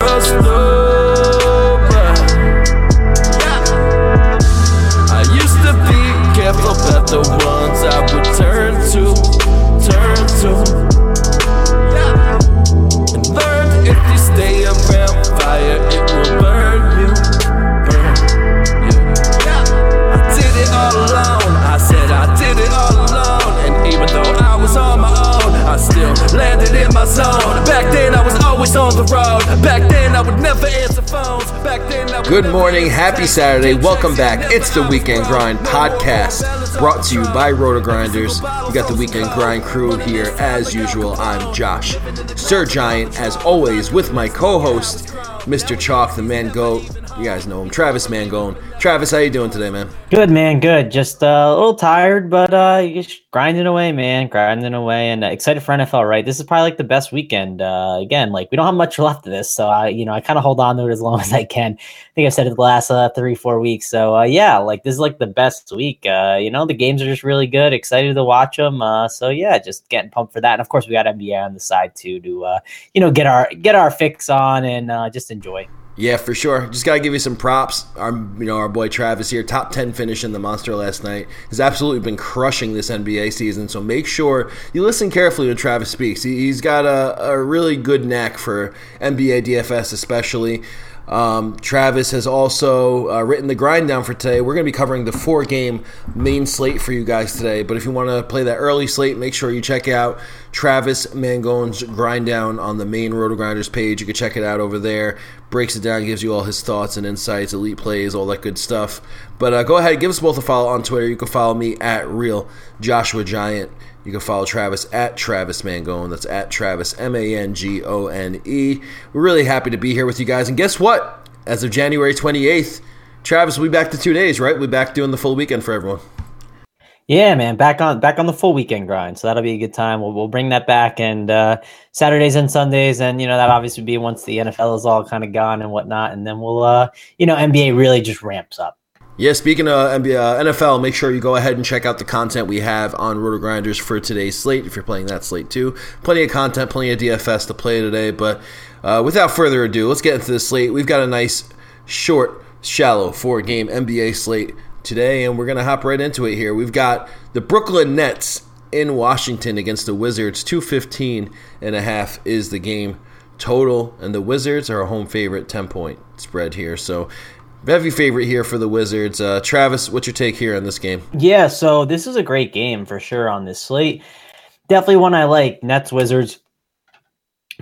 Landed in my zone. Back then I could turn to turn to. Turn if this stay a fire it will burn you. Yeah. I did it all alone. I said i did it alone. And even though i was always on the road. Back then I would never answer phones. Back then I would Good morning, happy. Saturday. Welcome back. It's the Weekend Grind podcast brought to you by Roto Grinders. We got the Weekend Grind crew here as usual. I'm Josh, Sir Giant, as always, with my co-host, Mr. Chalk, the Man Goat. You guys know him, Travis Mangone. Travis, how you doing today, man? Good man, good. Just uh, a little tired, but uh, just grinding away, man, grinding away, and uh, excited for NFL. Right, this is probably like the best weekend. Uh, again, like we don't have much left of this, so I, you know, I kind of hold on to it as long as I can. I think I've said it the last uh, three, four weeks. So uh, yeah, like this is like the best week. Uh, you know, the games are just really good. Excited to watch them. Uh, so yeah, just getting pumped for that. And of course, we got NBA on the side too to uh, you know get our get our fix on and uh, just enjoy. Yeah, for sure. Just gotta give you some props. Our, you know, our boy Travis here, top ten finish in the Monster last night, has absolutely been crushing this NBA season. So make sure you listen carefully when Travis speaks. He, he's got a, a really good knack for NBA DFS, especially. Um, Travis has also uh, written the grind down for today. We're going to be covering the four game main slate for you guys today. But if you want to play that early slate, make sure you check out Travis Mangone's grind down on the main Roto Grinders page. You can check it out over there. Breaks it down, gives you all his thoughts and insights, elite plays, all that good stuff. But uh, go ahead, give us both a follow on Twitter. You can follow me at Real Joshua Giant. You can follow Travis at Travis Mangone. That's at Travis M A N G O N E. We're really happy to be here with you guys. And guess what? As of January 28th, Travis will be back to two days, right? We'll be back doing the full weekend for everyone. Yeah, man, back on back on the full weekend grind. So that'll be a good time. We'll we'll bring that back and uh, Saturdays and Sundays, and you know that obviously be once the NFL is all kind of gone and whatnot, and then we'll uh, you know NBA really just ramps up. Yeah, speaking of NBA, uh, NFL, make sure you go ahead and check out the content we have on Roto Grinders for today's slate. If you're playing that slate too, plenty of content, plenty of DFS to play today. But uh, without further ado, let's get into the slate. We've got a nice, short, shallow four game NBA slate today, and we're gonna hop right into it here. We've got the Brooklyn Nets in Washington against the Wizards. 215 and a half is the game total, and the Wizards are a home favorite, 10 point spread here. So heavy favorite here for the Wizards. Uh, Travis, what's your take here on this game? Yeah, so this is a great game for sure on this slate. Definitely one I like. Nets Wizards.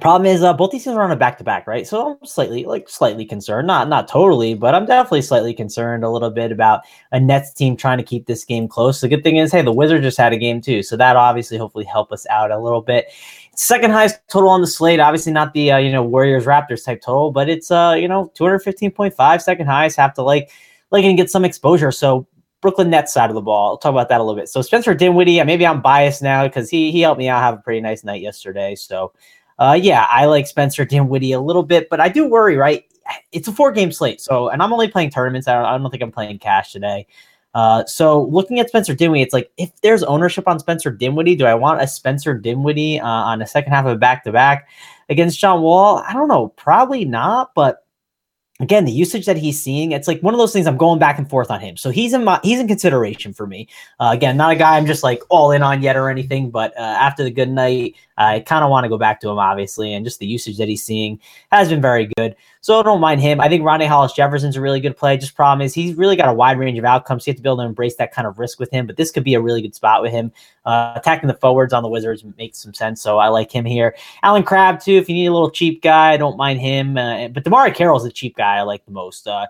Problem is, uh, both these teams are on a back to back, right? So I'm slightly, like, slightly concerned. Not, not totally, but I'm definitely slightly concerned a little bit about a Nets team trying to keep this game close. The good thing is, hey, the Wizards just had a game too, so that obviously hopefully help us out a little bit. Second highest total on the slate, obviously not the uh, you know Warriors Raptors type total, but it's uh you know 215.5 second highest. Have to like like and get some exposure. So Brooklyn Nets side of the ball. I'll talk about that a little bit. So Spencer Dinwiddie, maybe I'm biased now because he he helped me out have a pretty nice night yesterday. So uh, yeah, I like Spencer Dinwiddie a little bit, but I do worry, right? It's a four game slate. So, and I'm only playing tournaments. I don't, I don't think I'm playing cash today. Uh, so looking at Spencer Dinwiddie, it's like if there's ownership on Spencer Dinwiddie, do I want a Spencer Dinwiddie uh, on the second half of a back to back against John Wall? I don't know, probably not. But again, the usage that he's seeing, it's like one of those things. I'm going back and forth on him, so he's in my he's in consideration for me. Uh, again, not a guy I'm just like all in on yet or anything, but uh, after the good night, I kind of want to go back to him, obviously, and just the usage that he's seeing has been very good. So I don't mind him. I think Rondae Hollis Jefferson's a really good play. Just problem is he's really got a wide range of outcomes. So you have to be able to embrace that kind of risk with him. But this could be a really good spot with him. Uh, attacking the forwards on the Wizards makes some sense. So I like him here. Allen Crabbe too. If you need a little cheap guy, I don't mind him. Uh, but DeMarre Carroll's the cheap guy I like the most. Uh,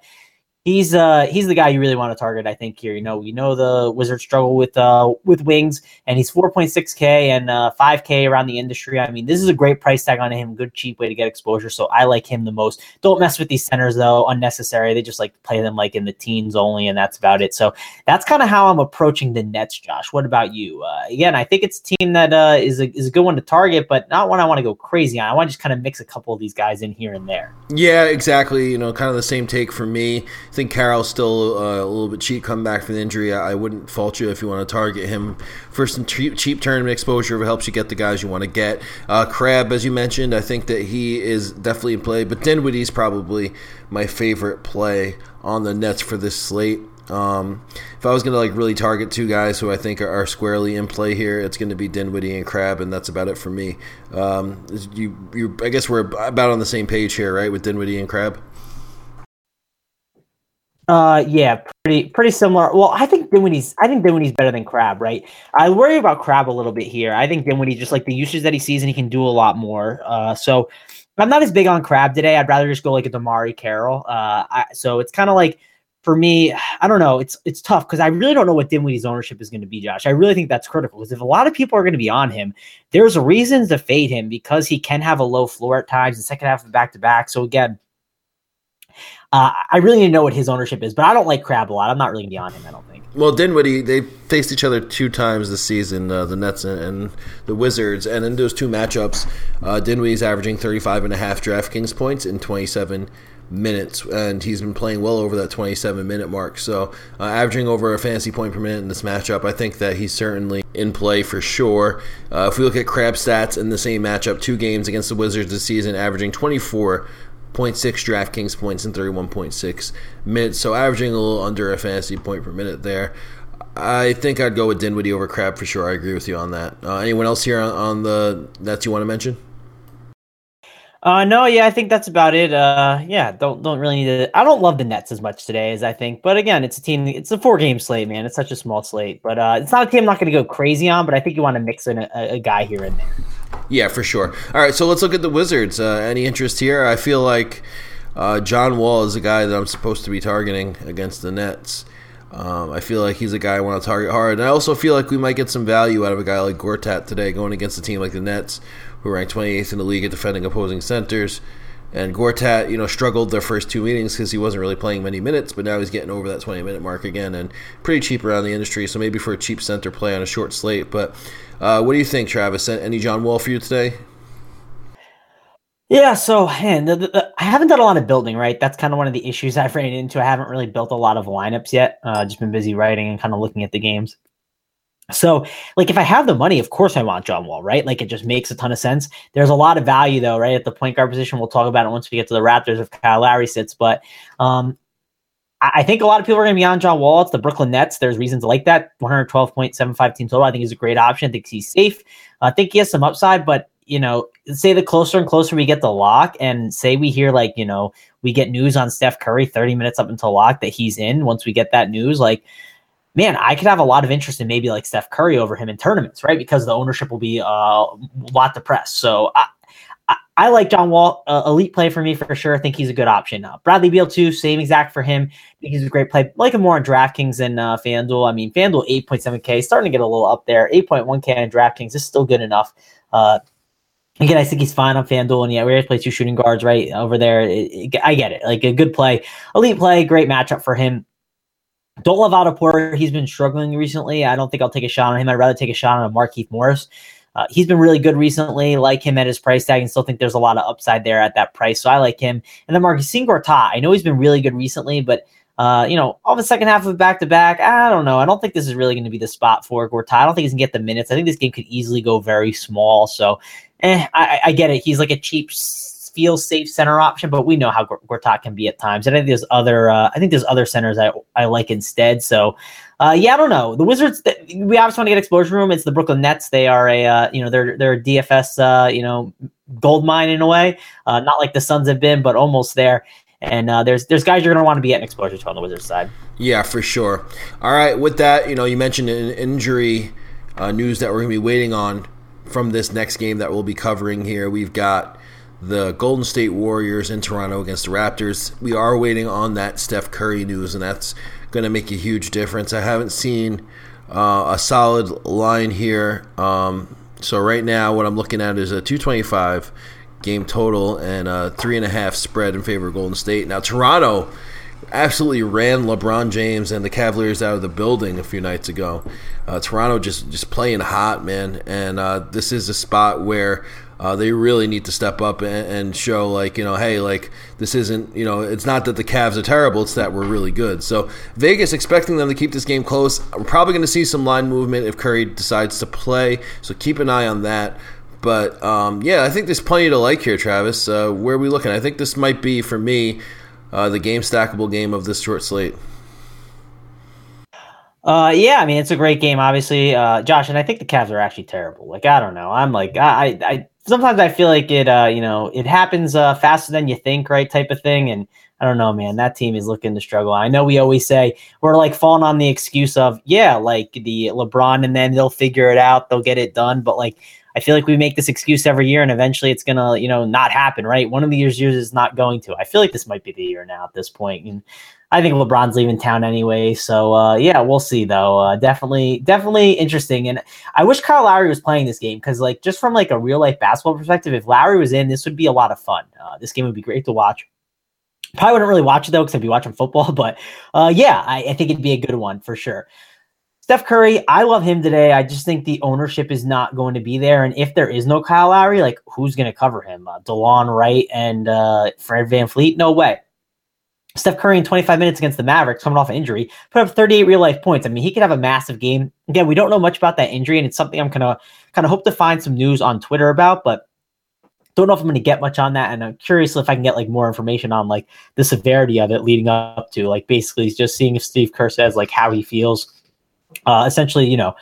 he's uh he's the guy you really want to target. I think here. You know, you know the Wizards struggle with uh with wings, and he's 4.6k and uh 5k around the industry. I mean, this is a great price tag on him. Good cheap way to get exposure. So I like him the most. Don't mess with these centers though. Unnecessary. They just like play them like in the teens only, and that's about it. So that's kind of how I'm approaching the Nets. Josh, what about you? Uh, again, I think it's a team that uh, is a is a good one to target, but not one I want to go crazy on. I want to just kind of mix a couple of these guys in here and there. Yeah, exactly. You know, kind of the same take for me think Carroll's still uh, a little bit cheap coming back from the injury. I, I, wouldn't fault you if you want to target him for some cheap, cheap tournament exposure. It helps you get the guys you want to get. Uh, Crabbe, as you mentioned, I think that he is definitely in play, but Dinwiddie's probably my favorite play on the Nets for this slate. Um, if I was going to like really target two guys who I think are, are, squarely in play here, it's going to be Dinwiddie and Crabbe, and that's about it for me. Um, you, you, I guess we're about on the same page here, right, with Dinwiddie and Crabbe. Uh, yeah, pretty pretty similar. Well, I think Dinwiddie's I think Dinwiddie's better than Crabbe, right? I worry about Crabbe a little bit here. I think Dinwiddie just like the usage that he sees and he can do a lot more. Uh, so I'm not as big on Crabbe today. I'd rather just go like a DeMarre Carroll. Uh, I, so it's kind of like for me, I don't know. It's it's tough because I really don't know what Dinwiddie's ownership is going to be, Josh. I really think that's critical because if a lot of people are going to be on him, there's reasons to fade him because he can have a low floor at times. The second half of back to back. So again uh, I really need to know what his ownership is, but I don't like Crabbe a lot. I'm not really going to be on him. I don't think. Well, Dinwiddie, they faced each other two times this season, uh, the Nets and, and, the Wizards, and in those two matchups, uh, Dinwiddie's averaging 35 and a half DraftKings points in 27 minutes, and he's been playing well over that 27 minute mark. So, uh, averaging over a fantasy point per minute in this matchup, I think that he's certainly in play for sure. Uh, if we look at Crabbe stats in the same matchup, two games against the Wizards this season, averaging 24 0.6 DraftKings points and 31.6 minutes, so averaging a little under a fantasy point per minute there. I think I'd go with Dinwiddie over Crabbe for sure. I agree with you on that. Uh, anyone else here on, on the Nets you want to mention? Uh, no, yeah, I think that's about it. Uh, yeah, don't don't really need to. I don't love the Nets as much today as I think, but again, it's a team. It's a four game slate, man. It's such a small slate, but uh, it's not a team I'm not going to go crazy on. But I think you want to mix in a, a guy here and there. Yeah, for sure. All right, so let's look at the Wizards. Uh, any interest here? I feel like uh, John Wall is a guy that I'm supposed to be targeting against the Nets. Um, I feel like he's a guy I want to target hard. And I also feel like we might get some value out of a guy like Gortat today going against a team like the Nets, who rank 28th in the league at defending opposing centers. And Gortat, you know, struggled their first two meetings because he wasn't really playing many minutes, but now he's getting over that 20 minute mark again and pretty cheap around the industry. So maybe for a cheap center play on a short slate. But uh, what do you think, Travis? Any John Wall for you today? Yeah, so man, the, the, I haven't done a lot of building, right? That's kind of one of the issues I've ran into. I haven't really built a lot of lineups yet. Uh, just been busy writing and kind of looking at the games. So, like, if I have the money, of course I want John Wall, right? Like, it just makes a ton of sense. There's a lot of value, though, right? At the point guard position, we'll talk about it once we get to the Raptors if Kyle Lowry sits. But um, I, I think a lot of people are going to be on John Wall. It's the Brooklyn Nets. There's reasons like that. 112.75 team total. I think he's a great option. I think he's safe. I think he has some upside, but you know, say the closer and closer we get the lock, and say we hear like, you know, we get news on Steph Curry 30 minutes up until lock that he's in. Once we get that news, like man, I could have a lot of interest in maybe like Steph Curry over him in tournaments, right? Because the ownership will be uh, a lot depressed. So I, I, I like John Wall, uh, elite play for me for sure. I think he's a good option. Uh, Bradley Beal too, same exact for him. I think he's a great play. like him more on DraftKings than uh, FanDuel. I mean, FanDuel 8.7K, starting to get a little up there. 8.1K on DraftKings is still good enough. Uh, Again, I think he's fine on FanDuel, and yeah, we to play two shooting guards right over there. It, it, I get it, like a good play, elite play, great matchup for him. Don't love Otto Porter. He's been struggling recently. I don't think I'll take a shot on him. I'd rather take a shot on Markieff Morris. Uh, he's been really good recently. Like him at his price tag, and still think there's a lot of upside there at that price. So I like him. And then Marcus Gortat. I know he's been really good recently, but uh, you know, all the second half of back to back, I don't know. I don't think this is really going to be the spot for Gortat. I don't think he's going to get the minutes. I think this game could easily go very small. So, eh, I, I get it. He's like a cheap feel safe center option, but we know how Gortat can be at times. And I think there's other, uh, I think there's other centers I, I like instead. So, uh, yeah, I don't know. The Wizards, we obviously want to get exposure room. It's the Brooklyn Nets. They are a, uh, you know, they're they're a DFS, uh, you know, gold mine in a way. Uh, not like the Suns have been, but almost there. And uh, there's there's guys you're going to want to be getting exposure to on the Wizards side. Yeah, for sure. All right, with that, you know, you mentioned an injury uh, news that we're going to be waiting on from this next game that we'll be covering here. We've got the Golden State Warriors in Toronto against the Raptors. We are waiting on that Steph Curry news, and that's going to make a huge difference. I haven't seen uh, a solid line here. Um, so right now, what I'm looking at is a 225 game total and a three and a half spread in favor of Golden State. Now Toronto absolutely ran LeBron James and the Cavaliers out of the building a few nights ago. Uh, Toronto just just playing hot, man, and uh, this is a spot where uh, they really need to step up and, and, show like you know hey like this isn't you know it's not that the Cavs are terrible it's that we're really good. So Vegas expecting them to keep this game close. We're probably going to see some line movement if Curry decides to play so keep an eye on that. But um, yeah I think there's plenty to like here Travis. Uh, where are we looking? I think this might be for me uh, the game stackable game of this short slate. Uh, yeah, I mean it's a great game, obviously, uh, Josh, and I think the Cavs are actually terrible. Like I don't know, I'm like I, I sometimes I feel like it, uh, you know, it happens uh, faster than you think, right? Type of thing. And I don't know, man. That team is looking to struggle. I know we always say we're like falling on the excuse of, yeah, like the LeBron, and then they'll figure it out, they'll get it done. But like, I feel like we make this excuse every year, and eventually it's gonna, you know, not happen, right? One of the years, years is not going to. I feel like this might be the year now at this point, and I think LeBron's leaving town anyway. So uh, yeah, we'll see though. Uh, definitely, definitely interesting. And I wish Kyle Lowry was playing this game because, like, just from like a real life basketball perspective, if Lowry was in, this would be a lot of fun. Uh, this game would be great to watch. Probably wouldn't really watch it though because I'd be watching football. But uh, yeah, I, I think it'd be a good one for sure. Steph Curry, I love him today. I just think the ownership is not going to be there. And if there is no Kyle Lowry, like who's going to cover him? Uh, Delon Wright and uh, Fred VanVleet? No way. Steph Curry in 25 minutes against the Mavericks, coming off injury, put up 38 real life points. I mean, he could have a massive game. Again, we don't know much about that injury, and it's something I'm gonna kind of hope to find some news on Twitter about, but don't know if I'm going to get much on that. And I'm curious if I can get like more information on like the severity of it leading up to like basically just seeing if Steve Kerr says like how he feels. Uh, essentially, you know,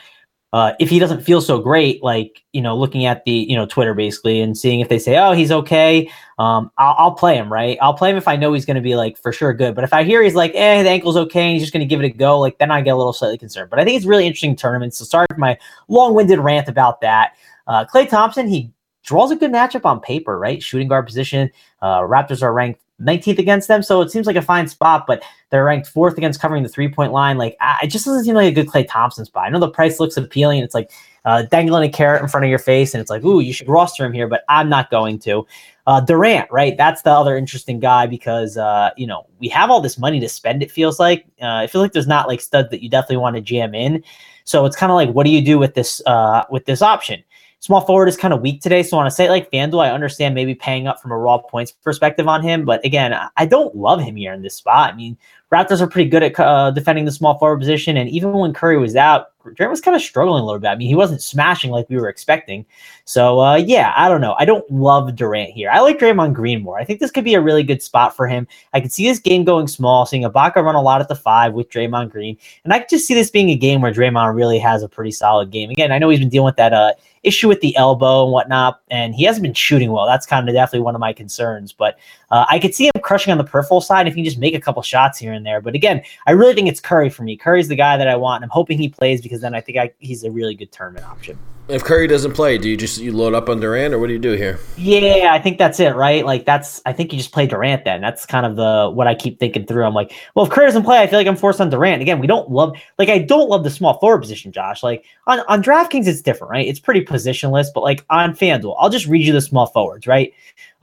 uh, if he doesn't feel so great, like you know, looking at the you know Twitter basically and seeing if they say, oh, he's okay, um, I'll, I'll play him, right? I'll play him if I know he's going to be like for sure good. But if I hear he's like, eh, the ankle's okay, and he's just going to give it a go, like then I get a little slightly concerned. But I think it's really interesting tournament. So sorry for my long-winded rant about that. Uh, Klay Thompson, he draws a good matchup on paper, right? Shooting guard position. Uh, Raptors are ranked 19th against them, so it seems like a fine spot, but they're ranked fourth against covering the three point line. Like, I, it just doesn't seem like a good Klay Thompson spot. I know the price looks appealing. It's like uh, dangling a carrot in front of your face, and it's like, ooh, you should roster him here, but I'm not going to. Uh, Durant, right? That's the other interesting guy because uh, you know we have all this money to spend. It feels like uh, I feel like there's not like studs that you definitely want to jam in. So it's kind of like, what do you do with this uh, with this option? Small forward is kind of weak today. So on a site like FanDuel, I understand maybe paying up from a raw points perspective on him. But again, I don't love him here in this spot. I mean, Raptors are pretty good at uh, defending the small forward position. And even when Curry was out, Durant was kind of struggling a little bit. I mean, he wasn't smashing like we were expecting. So, uh, yeah, I don't know. I don't love Durant here. I like Draymond Green more. I think this could be a really good spot for him. I could see this game going small, seeing Ibaka run a lot at the five with Draymond Green. And I could just see this being a game where Draymond really has a pretty solid game. Again, I know he's been dealing with that uh, issue with the elbow and whatnot, and he hasn't been shooting well. That's kind of definitely one of my concerns. But uh, I could see him crushing on the peripheral side if he just make a couple shots here and there. But again, I really think it's Curry for me. Curry's the guy that I want. And I'm hoping he plays because then I think I, he's a really good tournament option. If Curry doesn't play, do you just you load up on Durant or what do you do here? Yeah, I think that's it, right? Like that's I think you just play Durant then. That's kind of the what I keep thinking through. I'm like, well, if Curry doesn't play, I feel like I'm forced on Durant. Again, we don't love like I don't love the small forward position, Josh. Like on, on DraftKings, it's different, right? It's pretty positionless, but like on FanDuel, I'll just read you the small forwards, right?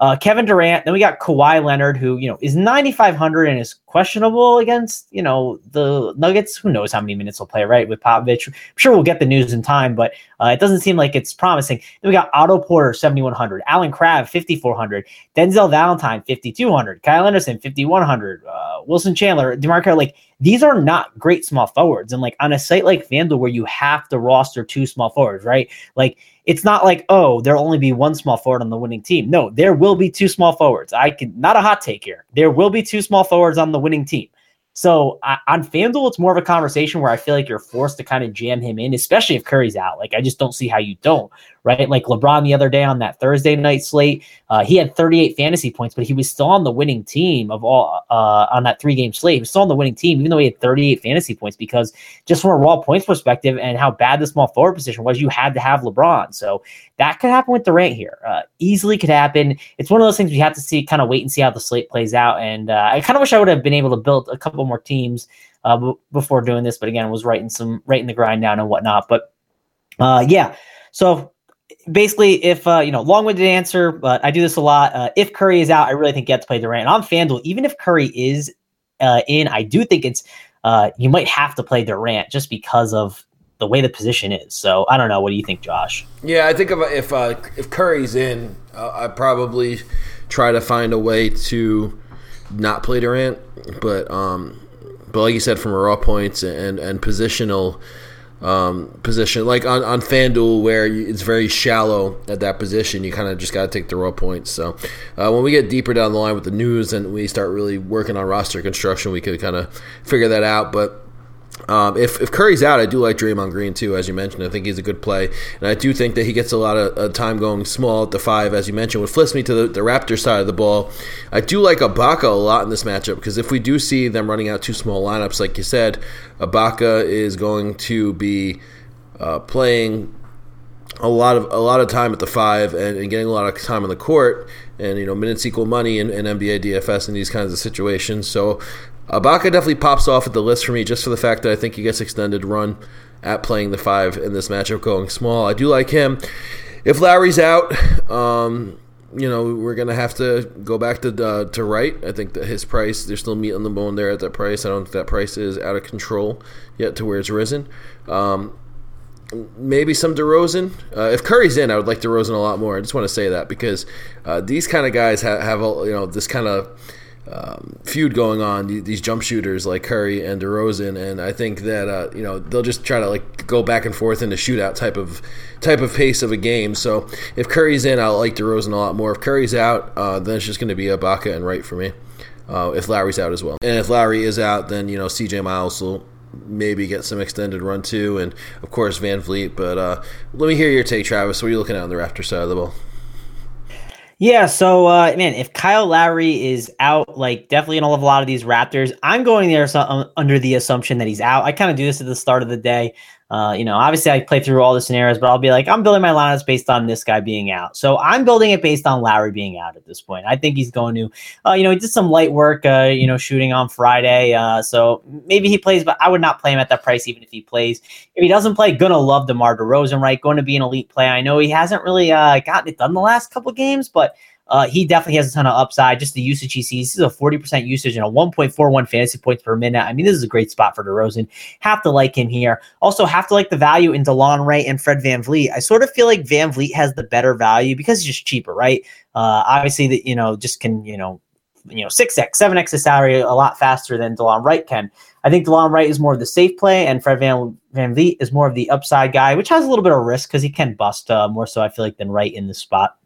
Uh, Kevin Durant. Then we got Kawhi Leonard, who you know is 9,500 and is questionable against you know the Nuggets. Who knows how many minutes he'll play, right? With Popovich, I'm sure we'll get the news in time, but uh, it doesn't seem like it's promising. Then we got Otto Porter, 7,100, Allen Crabbe, 5,400, Denzel Valentine, 5,200, Kyle Anderson, 5,100, uh, Wilson Chandler, Demarco. Like these are not great small forwards, and like on a site like FanDuel where you have to roster two small forwards, right? Like it's not like oh there'll only be one small forward on the winning team no there will be two small forwards i can not a hot take here there will be two small forwards on the winning team So I, on FanDuel, it's more of a conversation where I feel like you're forced to kind of jam him in, especially if Curry's out. Like I just don't see how you don't, right? Like LeBron the other day on that Thursday night slate, uh, he had 38 fantasy points, but he was still on the winning team of all uh, on that three game slate. He was still on the winning team, even though he had 38 fantasy points, because just from a raw points perspective and how bad the small forward position was, you had to have LeBron. So that could happen with Durant here. Uh, easily could happen. It's one of those things we have to see, kind of wait and see how the slate plays out. And uh, I kind of wish I would have been able to build a couple more teams uh, b- before doing this, but again, was writing some writing the grind down and whatnot. But uh, yeah, so basically, if uh, you know, long-winded answer, but I do this a lot. Uh, if Curry is out, I really think you have to play Durant. On FanDuel, even if Curry is in, I do think it's uh, you might have to play Durant just because of the way the position is. So I don't know. What do you think, Josh? Yeah, I think if if, uh, if Curry's in, uh, I probably try to find a way to not play Durant, but um, but like you said, from a raw points and and positional um, position, like on on FanDuel where it's very shallow at that position, you kind of just got to take the raw points. So uh, when we get deeper down the line with the news and we start really working on roster construction, we could kind of figure that out, but. Um, if, if Curry's out, I do like Draymond Green too, as you mentioned. I think he's a good play, and I do think that he gets a lot of uh, time going small at the five, as you mentioned. What flips me to the, the Raptors side of the ball, I do like Ibaka a lot in this matchup because if we do see them running out two small lineups, like you said, Ibaka is going to be uh, playing a lot of a lot of time at the five and, and, getting a lot of time on the court, and you know minutes equal money in, in NBA DFS in these kinds of situations. So Ibaka definitely pops off at the list for me just for the fact that I think he gets extended run at playing the five in this matchup going small. I do like him. If Lowry's out, um, you know we're gonna have to go back to uh, to Wright. I think that his price there's still meat on the bone there at that price. I don't think that price is out of control yet to where it's risen. Um, maybe some DeRozan. Uh, if Curry's in, I would like DeRozan a lot more. I just want to say that because uh, these kind of guys have, have a, you know this kind of um, feud going on. These jump shooters like Curry and DeRozan, and I think that uh, you know they'll just try to like go back and forth in the shootout type of type of pace of a game. So if Curry's in, I'll like DeRozan a lot more. If Curry's out, uh, then it's just going to be Ibaka and Wright for me. Uh, if Lowry's out as well, and if Lowry is out, then you know CJ Miles will maybe get some extended run too, and of course VanVleet. But uh, let me hear your take, Travis. What are you looking at on the Raptor side of the ball? Yeah, so uh, man, if Kyle Lowry is out, like definitely in a lot of these Raptors, I'm going there so, under the assumption that he's out. I kind of do this at the start of the day. Uh, you know, obviously I play through all the scenarios, but I'll be like, I'm building my lineups based on this guy being out. So I'm building it based on Lowry being out at this point. I think he's going to, uh, you know, he did some light work, uh, you know, shooting on Friday. Uh, so maybe he plays, but I would not play him at that price, even if he plays. If he doesn't play, gonna love DeMar DeRozan, right? Going to be an elite play. I know he hasn't really uh, gotten it done the last couple games, but uh, he definitely has a ton of upside. Just the usage he sees. This is a 40% usage and a 1.41 fantasy points per minute. I mean, this is a great spot for DeRozan. Have to like him here. Also, have to like the value in Delon Wright and Fred VanVleet. I sort of feel like VanVleet has the better value because he's just cheaper, right? Uh, obviously, that you know, just can, you know, you know, 6x, 7x his salary a lot faster than Delon Wright can. I think Delon Wright is more of the safe play, and Fred Van VanVleet is more of the upside guy, which has a little bit of risk because he can bust uh, more so, I feel like, than Wright in this spot.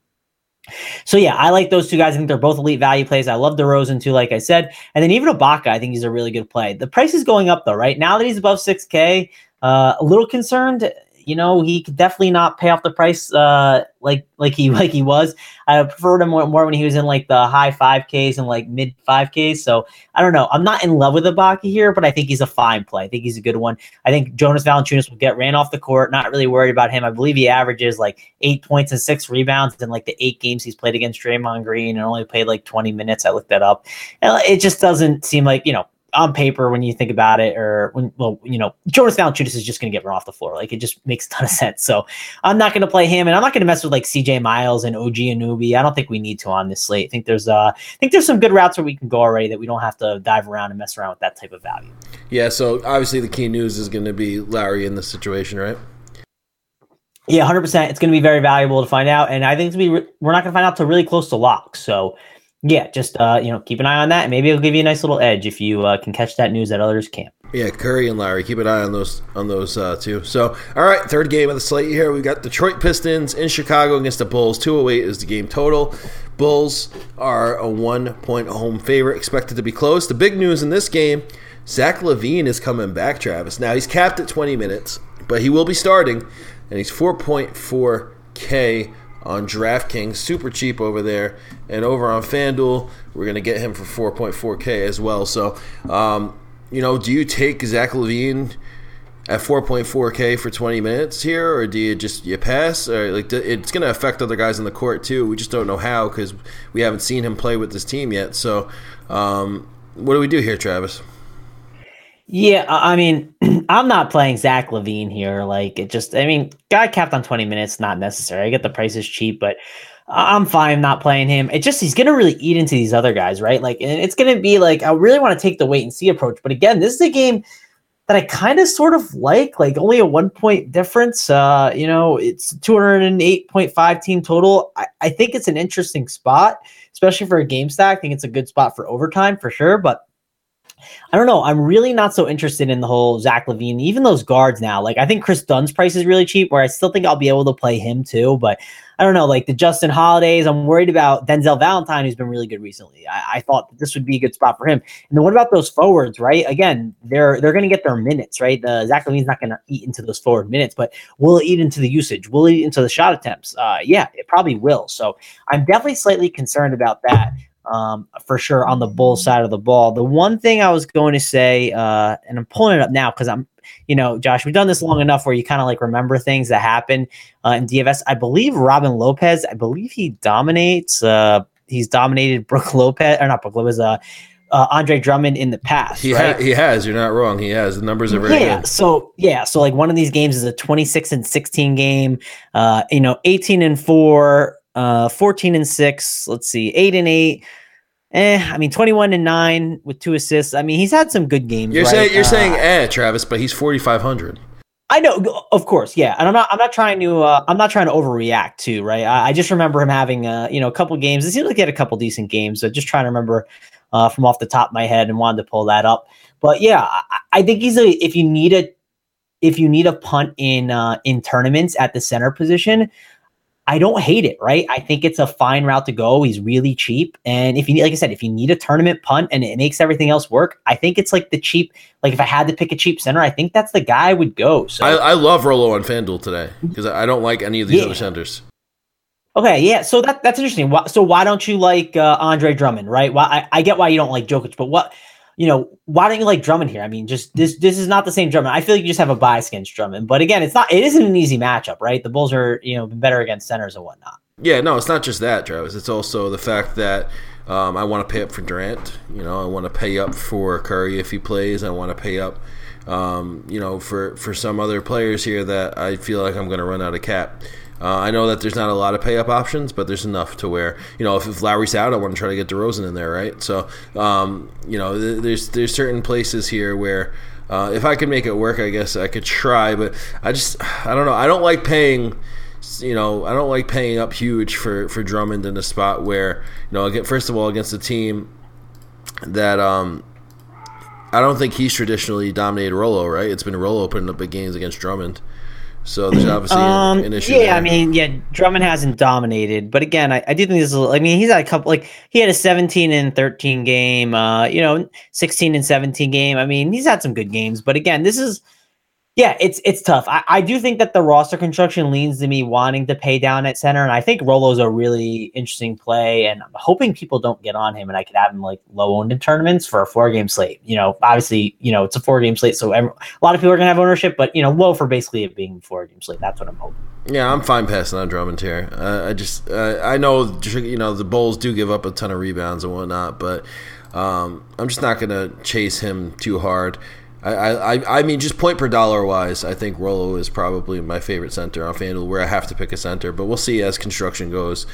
So yeah, I like those two guys. I think they're both elite value plays. I love DeRozan too, like I said, and then even Ibaka, I think he's a really good play. The price is going up though, right now that he's above six K. Uh, a little concerned you know, he could definitely not pay off the price uh, like like he like he was. I preferred him more, more when he was in like the high five Ks and like mid five Ks. So I don't know. I'm not in love with Ibaka here, but I think he's a fine play. I think he's a good one. I think Jonas Valanciunas will get ran off the court. Not really worried about him. I believe he averages like eight points and six rebounds in like the eight games he's played against Draymond Green and only played like 20 minutes. I looked that up. And it just doesn't seem like you know on paper when you think about it, or when well, you know, Jonas Valanciunas is just going to get run off the floor. Like it just makes a ton of sense. So I'm not going to play him, and I'm not going to mess with like CJ Miles and OG Anunoby. I don't think we need to on this slate. I think there's uh, I think there's some good routes where we can go already that we don't have to dive around and mess around with that type of value. Yeah. So obviously the key news is going to be Lowry in this situation, right? Yeah, 100%. It's going to be very valuable to find out. And I think it's be, re- we're not going to find out till really close to lock. So yeah, just uh, you know, keep an eye on that. Maybe it'll give you a nice little edge if you uh, can catch that news that others can't. Yeah, Curry and Lowry, keep an eye on those on those uh, two. So, all right, third game of the slate here. We've got Detroit Pistons in Chicago against the Bulls. Two hundred eight is the game total. Bulls are a one point home favorite, expected to be close. The big news in this game: Zach LaVine is coming back, Travis. Now he's capped at 20 minutes, but he will be starting, and he's 4.4K on DraftKings, super cheap over there. And over on FanDuel, we're to get him for 4.4K as well. So, um, you know, do you take Zach LaVine? at 4.4K for 20 minutes here, or do you just you pass? Or like it's going to affect other guys in the court too. We just don't know how because we haven't seen him play with this team yet. So, um, what do we do here, Travis? Yeah, I mean, I'm not playing Zach LaVine here. Like, it just, I mean, guy capped on 20 minutes, not necessary. I get the price is cheap, but I'm fine not playing him. It just, he's going to really eat into these other guys, right? Like, and it's going to be like, I really want to take the wait and see approach. But again, this is a game that I kind of sort of like, like only a one point difference. Uh, you know, it's 208.5 team total. I, I think it's an interesting spot, especially for a game stack. I think it's a good spot for overtime for sure. But I don't know. I'm really not so interested in the whole Zach LaVine, even those guards now. Like, I think Kris Dunn's price is really cheap, where I still think I'll be able to play him too. But I don't know, like the Justin Holidays. I'm worried about Denzel Valentine, who's been really good recently. I, I thought this would be a good spot for him. And then what about those forwards, right? Again, they're they're going to get their minutes, right? The Zach LaVine's not going to eat into those forward minutes, but will it eat into the usage? Will it eat into the shot attempts? Uh, yeah, it probably will. So I'm definitely slightly concerned about that um, for sure on the bull side of the ball. The one thing I was going to say, uh, and I'm pulling it up now because I'm, you know, Josh, we've done this long enough where you kind of like remember things that happen uh, in DFS. I believe Robin Lopez, I believe he dominates. Uh, he's dominated Brook Lopez or not Brook Lopez. Uh, uh, Andre Drummond in the past. He, right? ha- he has. You're not wrong. He has. The numbers are very yeah, good. So yeah, so like one of these games is a 26 and 16 game. Uh, you know, 18 and four, uh, 14 and six. Let's see, eight and eight. Eh, I mean, 21 and 9 with two assists. I mean, he's had some good games. You're right? saying you're Uh, saying eh, Travis, but he's 4500. I know, of course, yeah, and I'm not. I'm not trying to. Uh, I'm not trying to overreact too, Right. I, I just remember him having, uh, you know, a couple games. It seems like he had a couple decent games. So just trying to remember uh, from off the top of my head and wanted to pull that up. But yeah, I, I think he's a. If you need a, if you need a punt in uh, in tournaments at the center position, I don't hate it, right? I think it's a fine route to go. He's really cheap. And if you need, like I said, if you need a tournament punt and it makes everything else work, I think it's like the cheap, like if I had to pick a cheap center, I think that's the guy I would go. So, I, I love Rolo on FanDuel today because I don't like any of these Yeah. other centers. okay, yeah. So that, that's interesting. So why don't you like uh, Andre Drummond, right? Why, I, I get why you don't like Jokic, but what, you know, why don't you like Drummond here? I mean, just this, this is not the same Drummond. I feel like you just have a bias against Drummond. But again, it's not, it isn't an easy matchup, right? The Bulls are, you know, better against centers and whatnot. Yeah, no, it's not just that, Travis. It's also the fact that um, I want to pay up for Durant. You know, I want to pay up for Curry if he plays. I want to pay up, um, you know, for for some other players here that I feel like I'm going to run out of cap. Uh, I know that there's not a lot of pay up options, but there's enough to where you know if, if Lowry's out, I want to try to get DeRozan in there, right? So, um, you know, th- there's there's certain places here where. Uh, if I could make it work, I guess I could try, but I just I don't know. I don't like paying you know, I don't like paying up huge for for Drummond in a spot where you know, first of all, against a team that um, I don't think he's traditionally dominated Rolo, right? It's been Rolo putting up big games against Drummond, so there's obviously Um, an, issue. yeah, there. I mean, yeah, Drummond hasn't dominated, but again, I, I do think this is. a- I mean, he's had a couple. Like he had a 17 and 13 game. Uh, you know, 16 and 17 game. I mean, he's had some good games, but again, this is. Yeah, it's it's tough. I, I do think that the roster construction leans to me wanting to pay down at center, and I think Rolo's a really interesting play, and I'm hoping people don't get on him, and I could have him like low owned in tournaments for a four game slate. You know, obviously, you know it's a four game slate, so every, a lot of people are gonna have ownership, but you know, low for basically it being four game slate. That's what I'm hoping. Yeah, I'm fine passing on Drummond here. Uh, I just uh, I know you know the Bulls do give up a ton of rebounds and whatnot, but um, I'm just not gonna chase him too hard. I, I, I mean, just point per dollar wise, I think Rolo is probably my favorite center on FanDuel, where I have to pick a center. But we'll see as construction goes.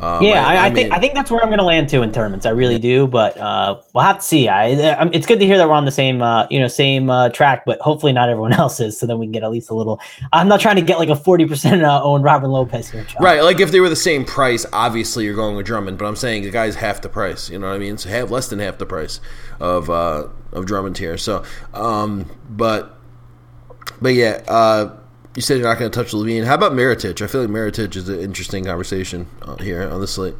Um, Yeah, I, I, think mean- I think that's where I'm going to land too in tournaments. I really do, but uh, we'll have to see. I, I it's good to hear that we're on the same uh, you know same uh, track, but hopefully not everyone else is. So then we can get at least a little. I'm not trying to get like a forty percent uh, owned Robin Lopez here, John. Right, like if they were the same price, obviously you're going with Drummond. But I'm saying the guy's half the price. You know what I mean? So have less than half the price of uh, of Drummond here. So, um, but but yeah, uh, you said you're not going to touch LaVine. How about Mirotic? I feel like Mirotic is an interesting conversation uh, here on the slate.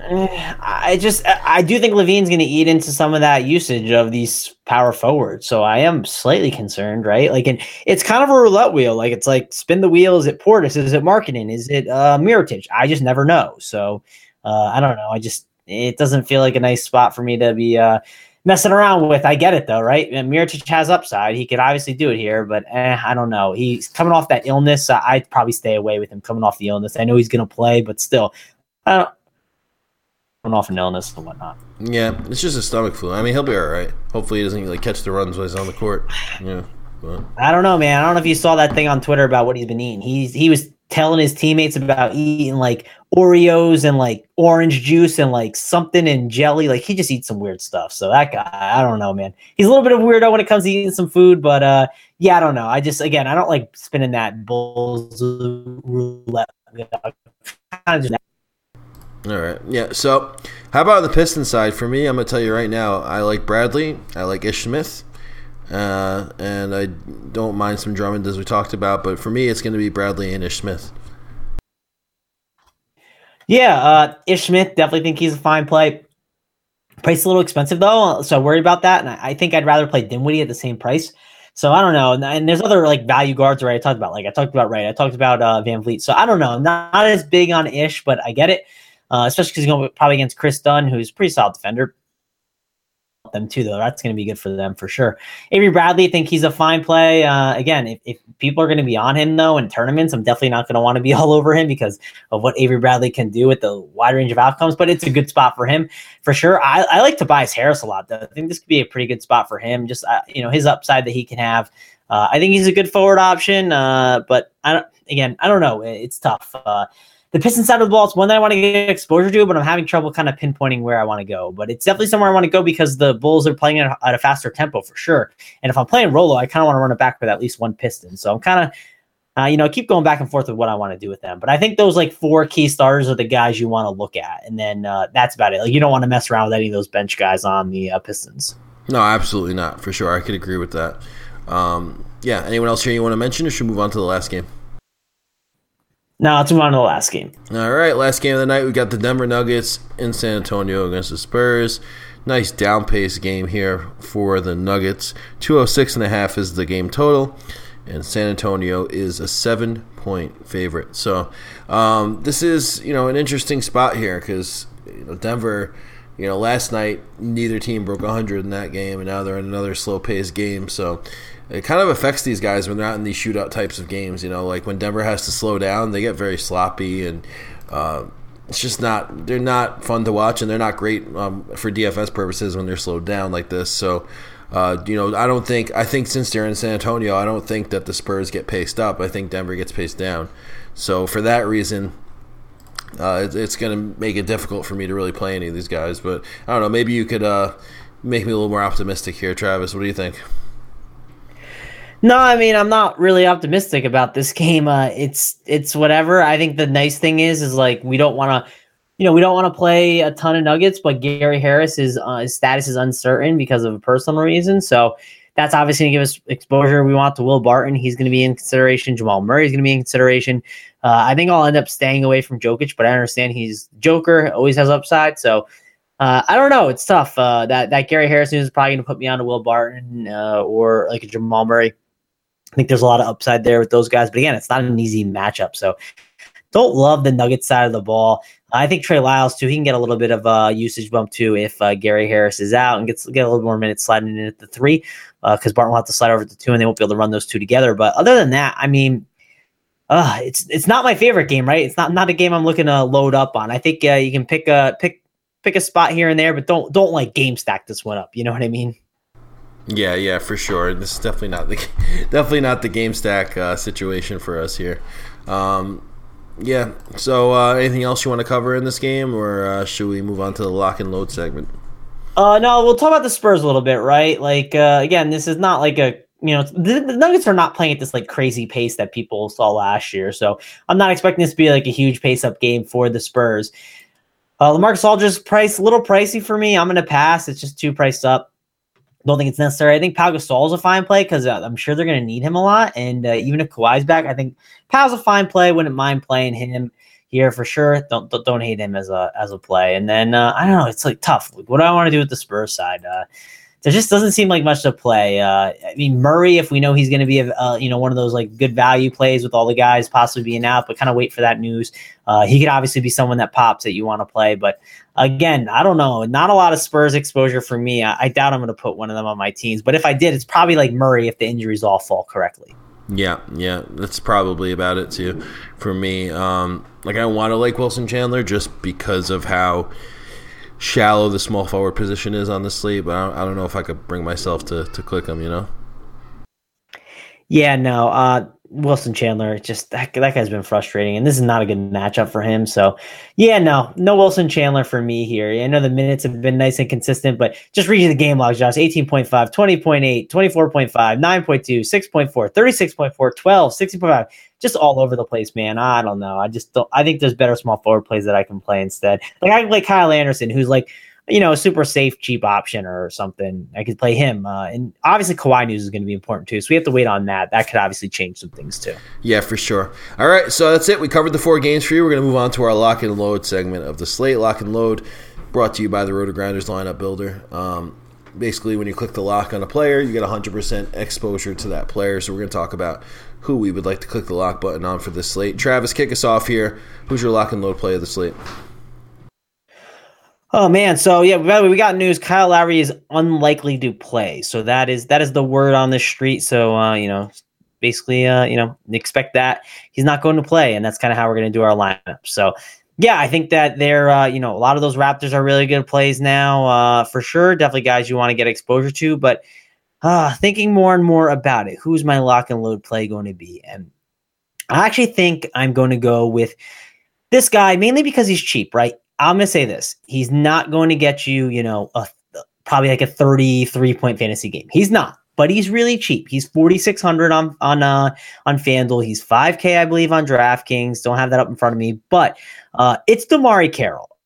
I just I do think LaVine's going to eat into some of that usage of these power forwards. So I am slightly concerned, right? Like, and it's kind of a roulette wheel. Like, it's like spin the wheel. Is it Portis? Is it Markkanen? Is it uh, Mirotic? I just never know. So uh, I don't know. I just it doesn't feel like a nice spot for me to be uh, messing around with. I get it though, right? And Mirotic has upside. He could obviously do it here, but eh, I don't know. He's coming off that illness. Uh, I'd probably stay away with him coming off the illness. I know he's going to play, but still, I don't coming off an illness and whatnot. Yeah, it's just a stomach flu. I mean, he'll be all right. Hopefully, he doesn't like catch the runs while he's on the court. Yeah. But. I don't know, man. I don't know if you saw that thing on Twitter about what he's been eating. He's he was telling his teammates about eating like Oreos and like orange juice and like something and jelly. Like he just eats some weird stuff. So that guy, I don't know, man. He's a little bit of weirdo when it comes to eating some food, but uh yeah, I don't know. I just again, I don't like spinning that bulls roulette. All right. Yeah. So, how about the Piston side? For me, I'm gonna tell you right now. I like Bradley. I like Ish Smith. Uh, and I don't mind some Drummond as we talked about, but for me, it's going to be Bradley and Ish Smith. Yeah, uh, Ish Smith definitely think he's a fine play. Price a little expensive though, so I worry about that, and I, think I'd rather play Dinwiddie at the same price. So I don't know, and, and there's other like value guards right I talked about, like I talked about right, I talked about uh, VanVleet. So I don't know, not, not as big on Ish, but I get it, uh, especially because he's going probably against Kris Dunn, who's a pretty solid defender them too, though. That's going to be good for them for sure. Avery Bradley, I think he's a fine play. Uh, again, if, if people are going to be on him though in tournaments, I'm definitely not going to want to be all over him because of what Avery Bradley can do with the wide range of outcomes. But it's a good spot for him for sure. I, I like Tobias Harris a lot. Though. I think this could be a pretty good spot for him. Just uh, you know his upside that he can have. Uh, I think he's a good forward option. Uh, but I don't. Again, I don't know. It's tough. The Pistons side of the ball, is one that I want to get exposure to, but I'm having trouble kind of pinpointing where I want to go. But it's definitely somewhere I want to go because the Bulls are playing at a, faster tempo for sure. And if I'm playing Rolo, I kind of want to run it back with at least one Piston. So I'm kind of, uh, you know, keep going back and forth with what I want to do with them. But I think those like four key starters are the guys you want to look at, and then uh, that's about it. Like you don't want to mess around with any of those bench guys on the uh, Pistons. No, absolutely not. For sure, I could agree with that. Um, yeah. Anyone else here you want to mention, or should we move on to the last game? Now let's move on to the last game. All right, last game of the night. We got the Denver Nuggets in San Antonio against the Spurs. Nice down pace game here for the Nuggets. 206 and a half is the game total, and San Antonio is a seven point favorite. So um, this is you know an interesting spot here because you know, Denver. You know, last night neither team broke 100 in that game, and now they're in another slow paced game. So it kind of affects these guys when they're not in these shootout types of games. You know, like when Denver has to slow down, they get very sloppy, and uh, it's just not. They're not fun to watch, and they're not great um, for DFS purposes when they're slowed down like this. So. Uh, you know, I don't think. I think since they're in San Antonio, I don't think that the Spurs get paced up. I think Denver gets paced down. So for that reason, uh, it, it's going to make it difficult for me to really play any of these guys. But I don't know. Maybe you could uh, make me a little more optimistic here, Travis. What do you think? No, I mean I'm not really optimistic about this game. Uh, it's it's whatever. I think the nice thing is is like we don't want to, you know, we don't want to play a ton of Nuggets, but Gary Harris is uh, his status is uncertain because of a personal reason. So that's obviously going to give us exposure. We want to Will Barton. He's going to be in consideration. Jamal Murray is going to be in consideration. Uh, I think I'll end up staying away from Jokic, but I understand he's Joker, always has upside. So uh, I don't know. It's tough. Uh, that that Gary Harris is probably going to put me on to Will Barton uh, or like a Jamal Murray. I think there's a lot of upside there with those guys. But again, it's not an easy matchup. So don't love the Nugget side of the ball. I think Trey Lyles too. He can get a little bit of a usage bump too if uh, Gary Harris is out and gets get a little more minutes sliding in at the three because uh, Barton will have to slide over to two and they won't be able to run those two together. But other than that, I mean, uh, it's it's not my favorite game, right? It's not not a game I'm looking to load up on. I think uh, you can pick a pick pick a spot here and there, but don't don't like game stack this one up. You know what I mean? Yeah, yeah, for sure. This is definitely not the definitely not the game stack uh, situation for us here. Um, yeah. So, uh, anything else you want to cover in this game, or uh, should we move on to the lock and load segment? Uh, no, we'll talk about the Spurs a little bit, right? Like, uh, again, this is not like a you know the, the, Nuggets are not playing at this like crazy pace that people saw last year, so I'm not expecting this to be like a huge pace up game for the Spurs. Uh, LaMarcus Aldridge price a little pricey for me. I'm to pass. It's just too priced up don't think it's necessary. I think Pau is a fine play because uh, I'm sure they're going to need him a lot. And uh, even if Kawhi's back, I think Pau's a fine play. Wouldn't mind playing him. here for sure. Don't don't, hate him as a as a play. And then uh, I don't know, it's like tough. What do I want to do with the Spurs side? There just doesn't seem like much to play. Uh, I mean, Murray, if we know he's going to be, a, uh, you know, one of those like good value plays with all the guys possibly being out, but kind of wait for that news. Uh, he could obviously be someone that pops that you want to play, but again, I don't know. Not a lot of Spurs exposure for me. I, I doubt I'm going to put one of them on my teams, but if I did, it's probably like Murray if the injuries all fall correctly. Yeah, yeah, that's probably about it too for me. Um, like I want to like Wilson Chandler just because of how shallow the small forward position is on the slate, but I don't, I don't know if I could bring myself to to click him. You know. Yeah, no. Uh, Wilson Chandler, just that, that guy's been frustrating, and this is not a good matchup for him. So, yeah, no, no Wilson Chandler for me here. I know the minutes have been nice and consistent, but just reading the game logs, Josh 18.5, 20.8, 24.5, 9.2, 6.4, 36.4, 12, 60.5, just all over the place, man. I don't know. I just don't, I think there's better small forward plays that I can play instead. Like, I can play Kyle Anderson, who's like, you know, a super safe, cheap option or something. I could play him. Uh, and obviously, Kawhi news is going to be important too. So we have to wait on that. That could obviously change some things too. Yeah, for sure. All right. So that's it. We covered the four games for you. We're going to move on to our lock and load segment of the slate. Lock and load brought to you by the Roto Grinders lineup builder. Um, basically, when you click the lock on a player, you get 100% exposure to that player. So we're going to talk about who we would like to click the lock button on for this slate. Travis, kick us off here. Who's your lock and load play of the slate? Oh man, so yeah, by the way, we got news. Kyle Lowry is unlikely to play, so that is that is the word on the street. So uh, you know, basically, uh, you know, expect that he's not going to play, and that's kind of how we're going to do our lineup. So yeah, I think that they're uh, you know a lot of those Raptors are really good plays now uh, for sure. Definitely guys you want to get exposure to, but uh, thinking more and more about it, who's my lock and load play going to be? And I actually think I'm going to go with this guy mainly because he's cheap, right? I'm going to say this. He's not going to get you, you know, a, probably like a 33 point fantasy game. He's not, but he's really cheap. He's 4600 on on uh on FanDuel. He's 5k I believe on DraftKings. Don't have that up in front of me, but uh it's DeMarre Carroll.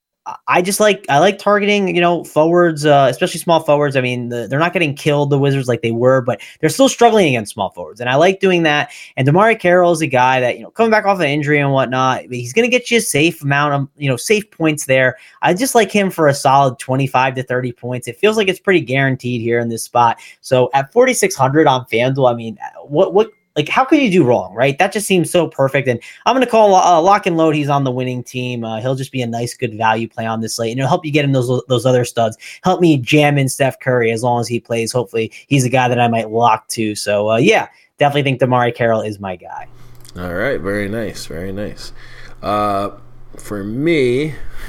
I just like I like targeting, you know, forwards, uh, especially small forwards. I mean, the, they're not getting killed the Wizards like they were, but they're still struggling against small forwards, and I like doing that. And DeMarre Carroll is a guy that you know coming back off an injury and whatnot, he's going to get you a safe amount of you know safe points there. I just like him for a solid twenty five to thirty points. It feels like it's pretty guaranteed here in this spot. So at forty six hundred on FanDuel, I mean, what what like how could you do wrong right? That just seems so perfect and i'm going to call uh, lock and load he's on the winning team. Uh, he'll just be a nice good value play on this slate and it'll help you get in those those other studs. Help me jam in steph curry as long as he plays. Hopefully he's a guy that i might lock to. So uh, yeah definitely think DeMarre Carroll is my guy. All right very nice very nice. Uh, for me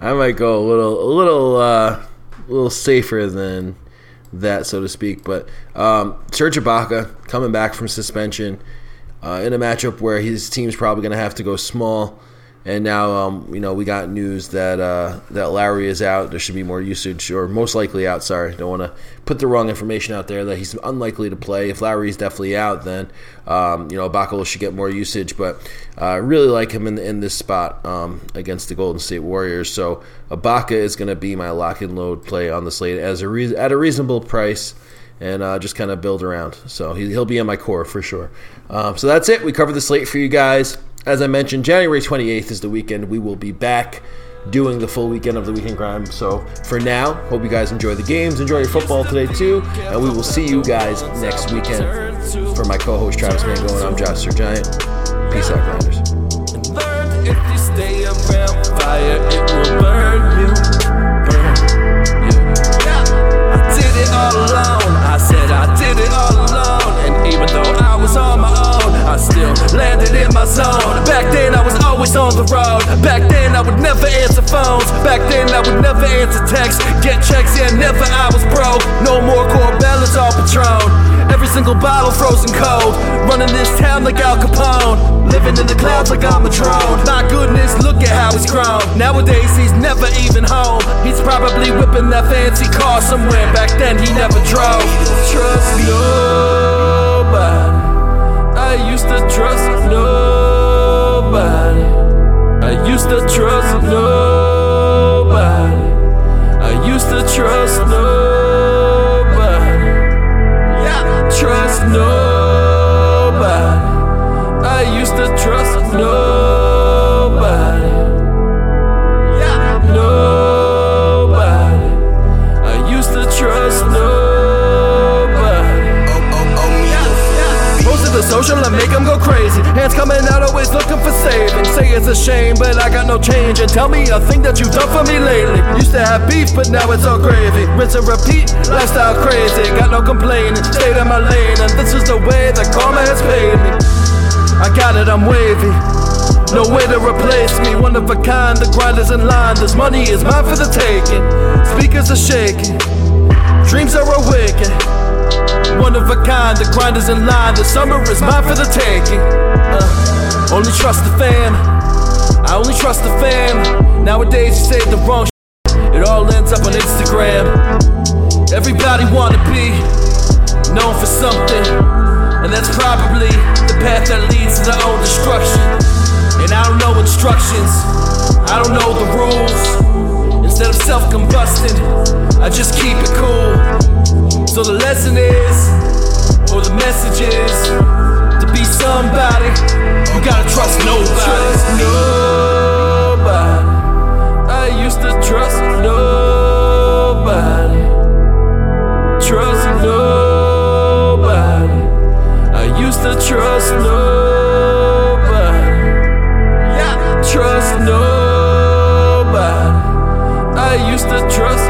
i might go a little a little uh, a little safer than that, so to speak. But um, Serge Ibaka coming back from suspension uh, in a matchup where his team's probably going to have to go small. And now, um, you know, we got news that uh, that Lowry is out. There should be more usage, or most likely out. Sorry, don't want to put the wrong information out there that he's unlikely to play. If Lowry is definitely out, then um, you know Ibaka should get more usage. But I uh, really like him in in this spot um, against the Golden State Warriors. So Ibaka is going to be my lock and load play on the slate as a re- at a reasonable price and uh, just kind of build around. So he, will be in my core for sure. Um, so that's it. We covered the slate for you guys. As I mentioned, January 28th is the weekend. We will be back doing the full weekend of the weekend grind. So for now, hope you guys enjoy the games, enjoy your football today too, and we will see you guys next weekend. For my co-host Travis Mangone, I'm Josh Sir Giant. Peace out, grinders. If you stay around fire, it will burn you. I did it all alone. I said I did it all alone. Even though I was on my own. I still landed in my zone. Back then I was always on the road. Back then I would never answer phones. Back then I would never answer texts. Get checks, yeah, never I was broke. No more Corbellas all Patron. Every single bottle frozen cold. Running this town like Al Capone. Living in the clouds like I'm a drone. My goodness, look at how he's grown. Nowadays he's never even home. He's probably whipping that fancy car somewhere. Back then he never drove. Trust nobody. I used to trust nobody. I used to trust tell me a thing that you've done for me lately. Used to have beef, but now it's all gravy. Rinse and repeat, lifestyle crazy. Got no complaining, stayed in my lane. And this is the way that karma has paid me. I got it, I'm wavy. No way to replace me, one of a kind. The grind is in line. This money is mine for the taking. Speakers are shaking, dreams are awakened. One of a kind, the grind is in line. The summer is mine for the taking. Uh, only trust the fam. I only trust the fam. Nowadays you say the wrong shit. It all ends up on Instagram. Everybody wanna be known for something, and that's probably the path that leads to their own destruction. And I don't know instructions, I don't know the rules. Instead of self combusting, I just keep it cool. So the lesson is, or the message is, be somebody, you gotta trust nobody. Trust nobody. I used to trust nobody. Trust nobody. I used to trust nobody. Yeah. Trust nobody. I used to trust